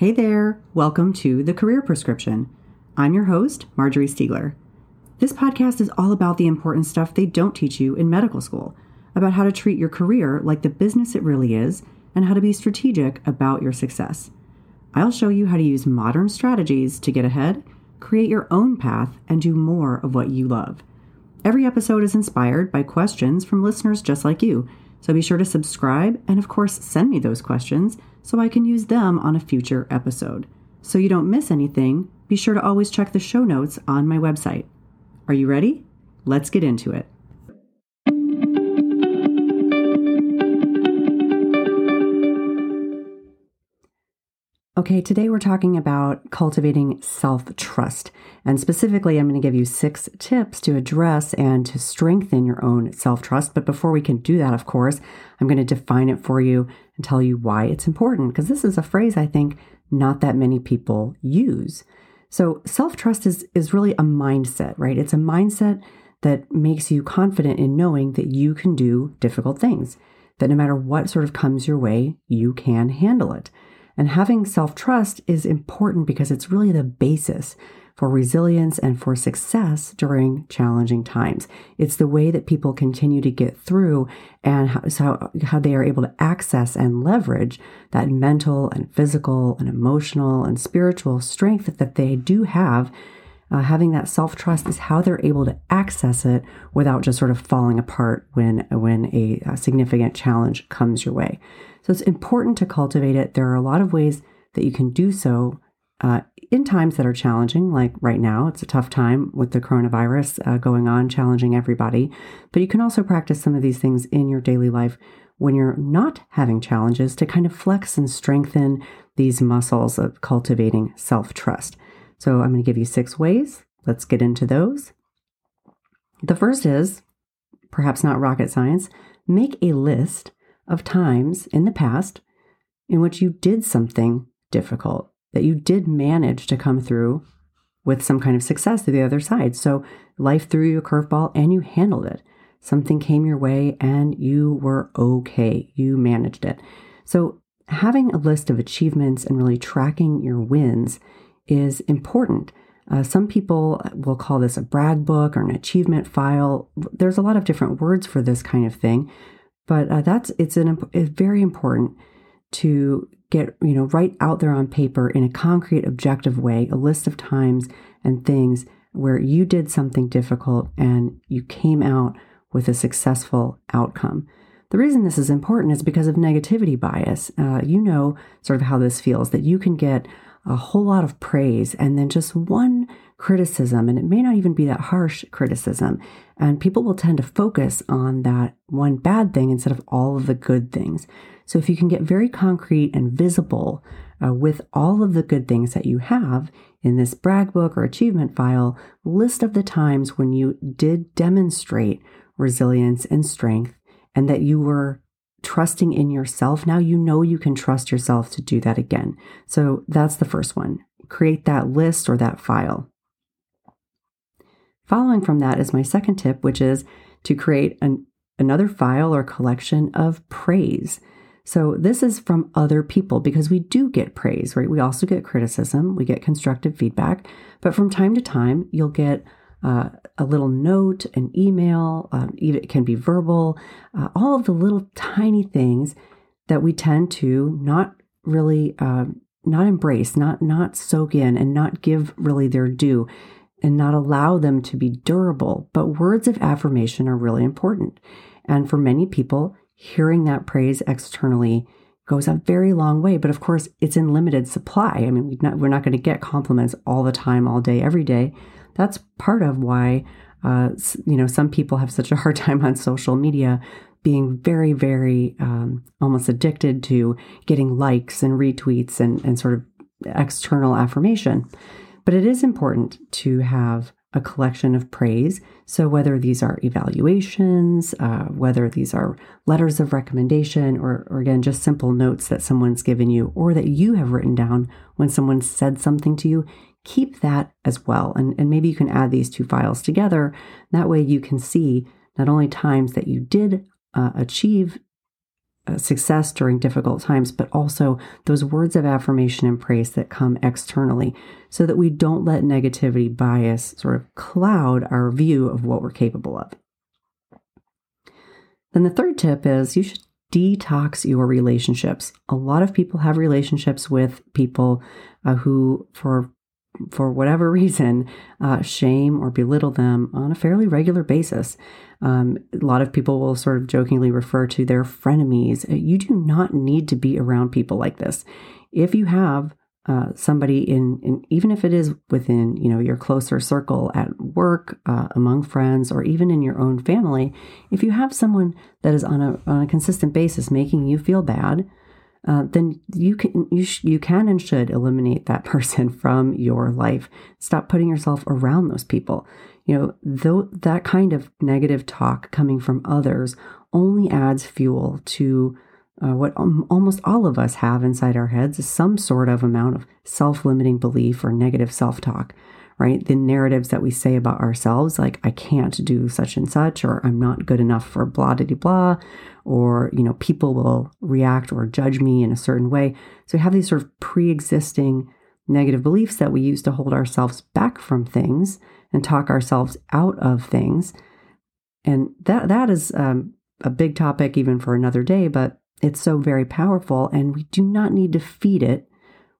Hey there, welcome to The Career Prescription. I'm your host, Marjorie Stiegler. This podcast is all about the important stuff they don't teach you in medical school, about how to treat your career like the business it really is, and how to be strategic about your success. I'll show you how to use modern strategies to get ahead, create your own path, and do more of what you love. Every episode is inspired by questions from listeners just like you, so be sure to subscribe and, of course, send me those questions so I can use them on a future episode. So you don't miss anything, be sure to always check the show notes on my website. Are you ready? Let's get into it. Okay, today we're talking about cultivating self trust. And specifically, I'm going to give you six tips to address and to strengthen your own self trust. But before we can do that, of course, I'm going to define it for you and tell you why it's important, because this is a phrase I think not that many people use. So, self trust is, is really a mindset, right? It's a mindset that makes you confident in knowing that you can do difficult things, that no matter what sort of comes your way, you can handle it. And having self trust is important because it's really the basis for resilience and for success during challenging times. It's the way that people continue to get through and how, so how they are able to access and leverage that mental and physical and emotional and spiritual strength that they do have. Uh, having that self trust is how they're able to access it without just sort of falling apart when when a, a significant challenge comes your way. So it's important to cultivate it. There are a lot of ways that you can do so uh, in times that are challenging, like right now, it's a tough time with the coronavirus uh, going on, challenging everybody. But you can also practice some of these things in your daily life when you're not having challenges to kind of flex and strengthen these muscles of cultivating self trust. So I'm going to give you six ways. Let's get into those. The first is perhaps not rocket science, make a list of times in the past in which you did something difficult, that you did manage to come through with some kind of success to the other side. So life threw you a curveball and you handled it. Something came your way and you were okay. You managed it. So having a list of achievements and really tracking your wins is important. Uh, some people will call this a brag book or an achievement file. There's a lot of different words for this kind of thing, but uh, that's it's an it's very important to get you know right out there on paper in a concrete, objective way a list of times and things where you did something difficult and you came out with a successful outcome. The reason this is important is because of negativity bias. Uh, you know sort of how this feels that you can get a whole lot of praise and then just one criticism, and it may not even be that harsh criticism. And people will tend to focus on that one bad thing instead of all of the good things. So if you can get very concrete and visible uh, with all of the good things that you have in this brag book or achievement file, list of the times when you did demonstrate resilience and strength and that you were trusting in yourself. Now you know you can trust yourself to do that again. So that's the first one. Create that list or that file. Following from that is my second tip, which is to create an, another file or collection of praise. So this is from other people because we do get praise, right? We also get criticism, we get constructive feedback, but from time to time, you'll get uh, a little note, an email, um, it can be verbal, uh, all of the little tiny things that we tend to not really uh, not embrace, not not soak in, and not give really their due and not allow them to be durable. But words of affirmation are really important. And for many people, hearing that praise externally goes a very long way. But of course, it's in limited supply. I mean, we're not, we're not going to get compliments all the time, all day, every day. That's part of why, uh, you know, some people have such a hard time on social media being very, very um, almost addicted to getting likes and retweets and, and sort of external affirmation. But it is important to have a collection of praise. So, whether these are evaluations, uh, whether these are letters of recommendation, or, or again, just simple notes that someone's given you or that you have written down when someone said something to you, keep that as well. And, and maybe you can add these two files together. That way, you can see not only times that you did uh, achieve uh, success during difficult times, but also those words of affirmation and praise that come externally so that we don't let negativity bias sort of cloud our view of what we're capable of. Then the third tip is you should detox your relationships. A lot of people have relationships with people uh, who, for for whatever reason, uh, shame or belittle them on a fairly regular basis. Um, a lot of people will sort of jokingly refer to their frenemies. Uh, you do not need to be around people like this. If you have uh, somebody in, in, even if it is within you know your closer circle at work, uh, among friends, or even in your own family, if you have someone that is on a on a consistent basis making you feel bad, uh, then you can you sh- you can and should eliminate that person from your life. Stop putting yourself around those people. You know, though that kind of negative talk coming from others only adds fuel to uh, what um, almost all of us have inside our heads is some sort of amount of self-limiting belief or negative self-talk right? The narratives that we say about ourselves, like, I can't do such and such, or I'm not good enough for blah, blah, blah, or, you know, people will react or judge me in a certain way. So we have these sort of pre existing negative beliefs that we use to hold ourselves back from things and talk ourselves out of things. And that that is um, a big topic even for another day, but it's so very powerful, and we do not need to feed it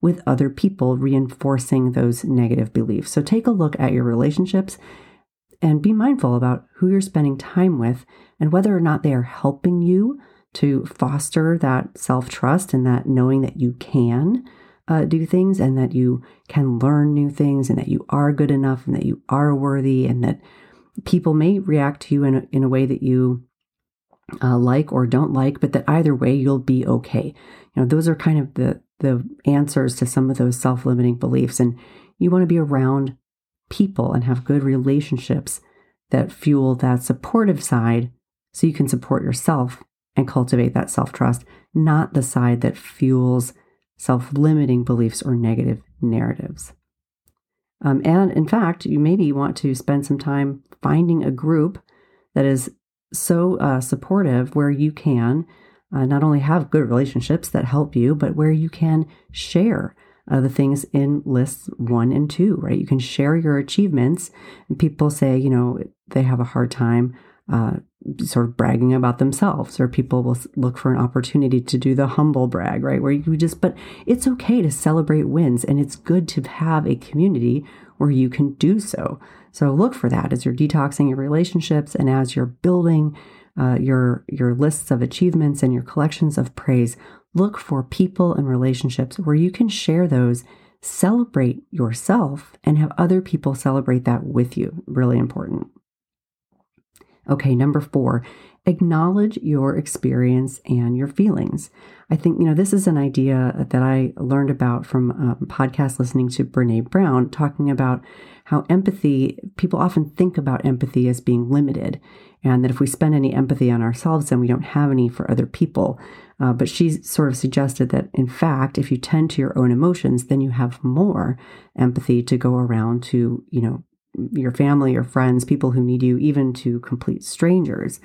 with other people reinforcing those negative beliefs. So take a look at your relationships and be mindful about who you're spending time with and whether or not they are helping you to foster that self trust and that knowing that you can uh, do things and that you can learn new things and that you are good enough and that you are worthy and that people may react to you in a, in a way that you uh, like or don't like, but that either way you'll be okay. You know, those are kind of the the answers to some of those self limiting beliefs. And you want to be around people and have good relationships that fuel that supportive side so you can support yourself and cultivate that self trust, not the side that fuels self limiting beliefs or negative narratives. Um, and in fact, you maybe want to spend some time finding a group that is so uh, supportive where you can uh, not only have good relationships that help you, but where you can share uh, the things in lists one and two, right? You can share your achievements. And people say, you know, they have a hard time uh, sort of bragging about themselves, or people will look for an opportunity to do the humble brag, right? Where you just, but it's okay to celebrate wins, and it's good to have a community where you can do so. So look for that as you're detoxing your relationships and as you're building uh, your your lists of achievements and your collections of praise, look for people and relationships where you can share those, celebrate yourself, and have other people celebrate that with you. Really important. Okay, number four, acknowledge your experience and your feelings. I think, you know, this is an idea that I learned about from a podcast listening to Brene Brown talking about how empathy, people often think about empathy as being limited, and that if we spend any empathy on ourselves, then we don't have any for other people. Uh, but she sort of suggested that, in fact, if you tend to your own emotions, then you have more empathy to go around to, you know, your family your friends, people who need you, even to complete strangers.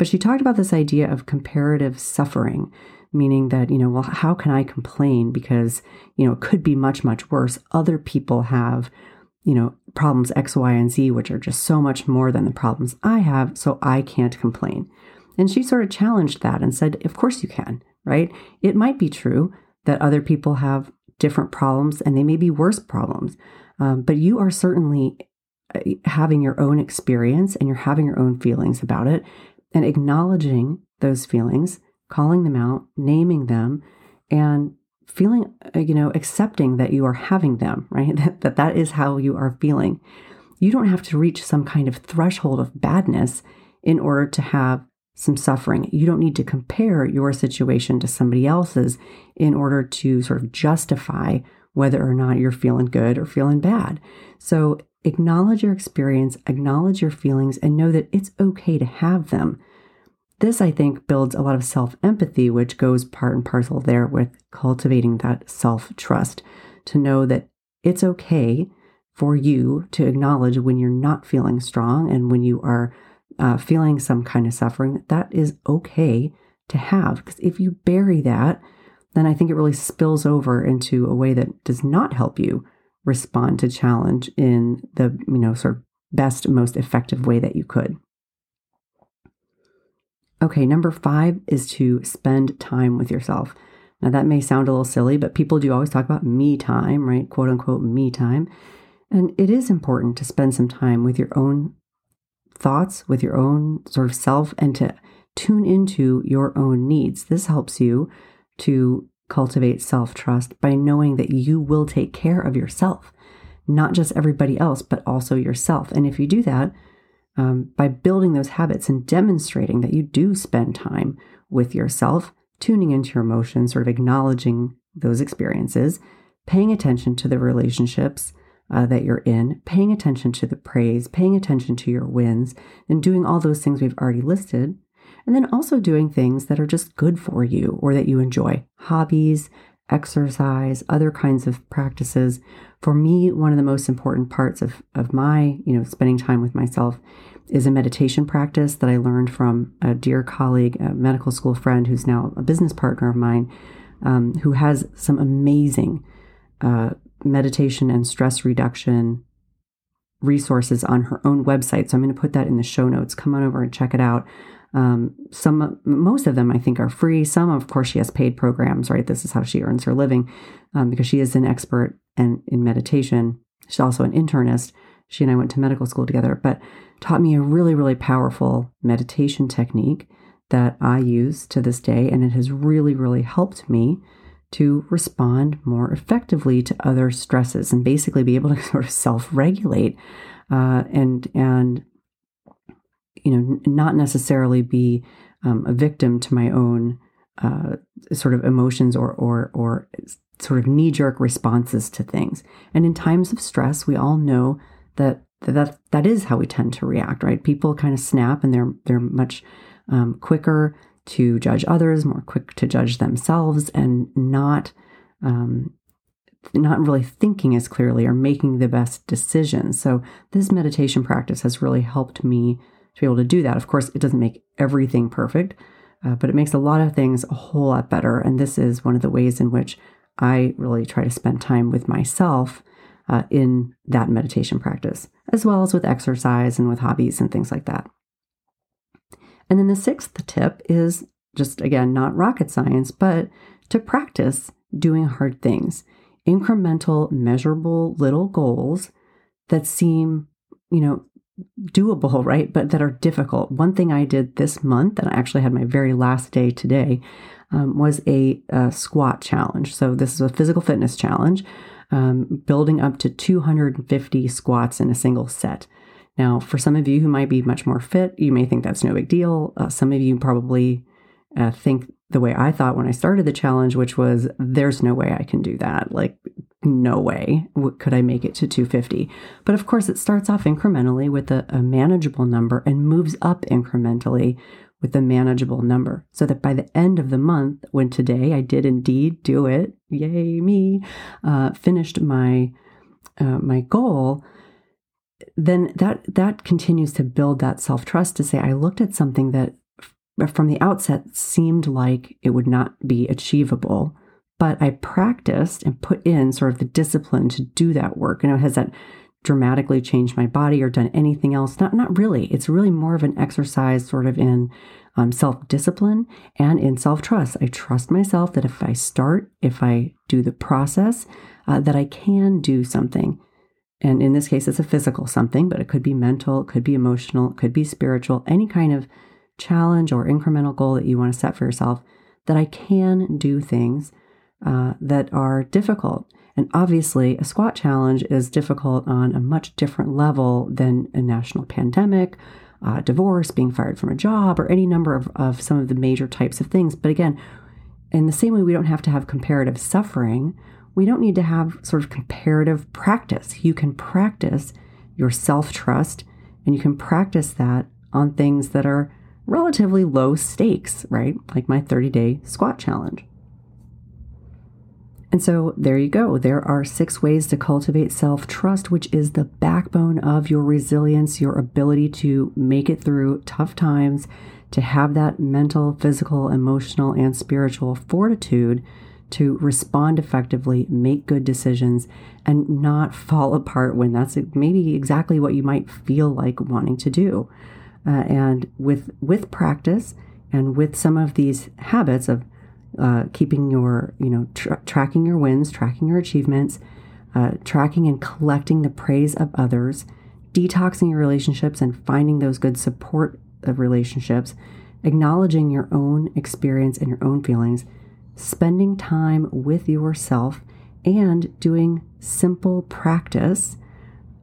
But she talked about this idea of comparative suffering, meaning that, you know, well, how can I complain because, you know, it could be much, much worse. Other people have, you know, problems X, Y, and Z, which are just so much more than the problems I have, so I can't complain. And she sort of challenged that and said, of course you can, right? It might be true that other people have different problems and they may be worse problems, um, but you are certainly uh, having your own experience and you're having your own feelings about it and acknowledging those feelings, calling them out, naming them, and feeling, uh, you know, accepting that you are having them, right? That, that that is how you are feeling. You don't have to reach some kind of threshold of badness in order to have some suffering. You don't need to compare your situation to somebody else's in order to sort of justify whether or not you're feeling good or feeling bad. So acknowledge your experience, acknowledge your feelings, and know that it's okay to have them. This, I think, builds a lot of self empathy, which goes part and parcel there with cultivating that self trust to know that it's okay for you to acknowledge when you're not feeling strong and when you are uh, feeling some kind of suffering. That is okay to have. Because if you bury that, then I think it really spills over into a way that does not help you respond to challenge in the, you know, sort of best, most effective way that you could. Okay, number five is to spend time with yourself. Now, that may sound a little silly, but people do always talk about me time, right? Quote unquote, me time. And it is important to spend some time with your own thoughts, with your own sort of self, and to tune into your own needs. This helps you to cultivate self trust by knowing that you will take care of yourself, not just everybody else, but also yourself. And if you do that, um, by building those habits and demonstrating that you do spend time with yourself, tuning into your emotions, sort of acknowledging those experiences, paying attention to the relationships uh, that you're in, paying attention to the praise, paying attention to your wins, and doing all those things we've already listed. And then also doing things that are just good for you or that you enjoy hobbies, exercise, other kinds of practices. For me, one of the most important parts of, of my, you know, spending time with myself is a meditation practice that I learned from a dear colleague, a medical school friend who's now a business partner of mine, um, who has some amazing uh, meditation and stress reduction resources on her own website. So I'm going to put that in the show notes. Come on over and check it out. Um, some, most of them I think are free. Some, of course, she has paid programs. Right, this is how she earns her living um, because she is an expert and in meditation. She's also an internist. She and I went to medical school together, but taught me a really, really powerful meditation technique that I use to this day, and it has really, really helped me to respond more effectively to other stresses and basically be able to sort of self-regulate uh, and and you know not necessarily be um, a victim to my own uh, sort of emotions or or or sort of knee-jerk responses to things. And in times of stress, we all know that that that is how we tend to react, right? People kind of snap and they're they're much um, quicker to judge others, more quick to judge themselves, and not um, not really thinking as clearly or making the best decisions. So this meditation practice has really helped me to be able to do that. Of course, it doesn't make everything perfect, uh, but it makes a lot of things a whole lot better. And this is one of the ways in which I really try to spend time with myself uh, in that meditation practice, as well as with exercise and with hobbies and things like that. And then the sixth tip is just again, not rocket science, but to practice doing hard things, incremental, measurable little goals that seem, you know, doable, right? But that are difficult. One thing I did this month, and I actually had my very last day today, um, was a, a, squat challenge. So this is a physical fitness challenge, um, building up to 250 squats in a single set. Now, for some of you who might be much more fit, you may think that's no big deal. Uh, some of you probably uh, think the way I thought when I started the challenge, which was there's no way I can do that. Like, no way could I make it to 250. But of course, it starts off incrementally with a, a manageable number and moves up incrementally with a manageable number. So that by the end of the month, when today I did indeed do it, yay me, uh, finished my uh, my goal, then that that continues to build that self trust to say I looked at something that from the outset seemed like it would not be achievable. But I practiced and put in sort of the discipline to do that work. You know, has that dramatically changed my body or done anything else? Not, not really. It's really more of an exercise sort of in um, self discipline and in self trust. I trust myself that if I start, if I do the process, uh, that I can do something. And in this case, it's a physical something, but it could be mental, it could be emotional, it could be spiritual, any kind of challenge or incremental goal that you want to set for yourself, that I can do things uh, that are difficult. And obviously, a squat challenge is difficult on a much different level than a national pandemic, uh, divorce, being fired from a job, or any number of, of some of the major types of things. But again, in the same way, we don't have to have comparative suffering. We don't need to have sort of comparative practice. You can practice your self trust and you can practice that on things that are relatively low stakes, right? Like my 30 day squat challenge. And so there you go. There are six ways to cultivate self trust, which is the backbone of your resilience, your ability to make it through tough times, to have that mental, physical, emotional, and spiritual fortitude to respond effectively, make good decisions, and not fall apart when that's maybe exactly what you might feel like wanting to do. Uh, and with with practice and with some of these habits of uh, keeping your, you know, tra- tracking your wins, tracking your achievements, uh, tracking and collecting the praise of others, detoxing your relationships and finding those good support of relationships, acknowledging your own experience and your own feelings, spending time with yourself, and doing simple practice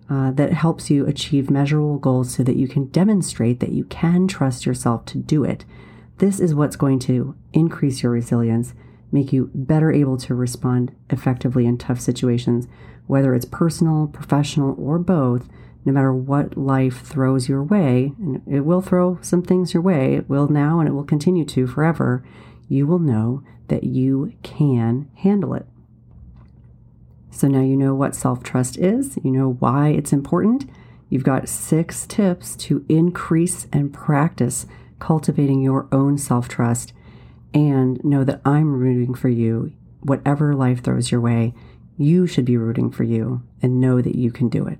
uh, that helps you achieve measurable goals so that you can demonstrate that you can trust yourself to do it. This is what's going to increase your resilience, make you better able to respond effectively in tough situations, whether it's personal, professional, or both. No matter what life throws your way, and it will throw some things your way, it will now and it will continue to forever, you will know that you can handle it. So now you know what self trust is, you know why it's important. You've got six tips to increase and practice cultivating your own self trust, and know that I'm rooting for you. Whatever life throws your way, you should be rooting for you and know that you can do it.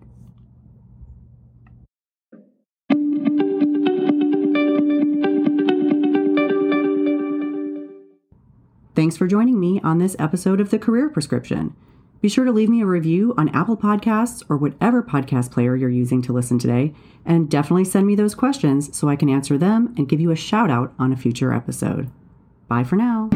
Thanks for joining me on this episode of The Career Prescription. Be sure to leave me a review on Apple Podcasts or whatever podcast player you're using to listen today, and definitely send me those questions so I can answer them and give you a shout out on a future episode. Bye for now.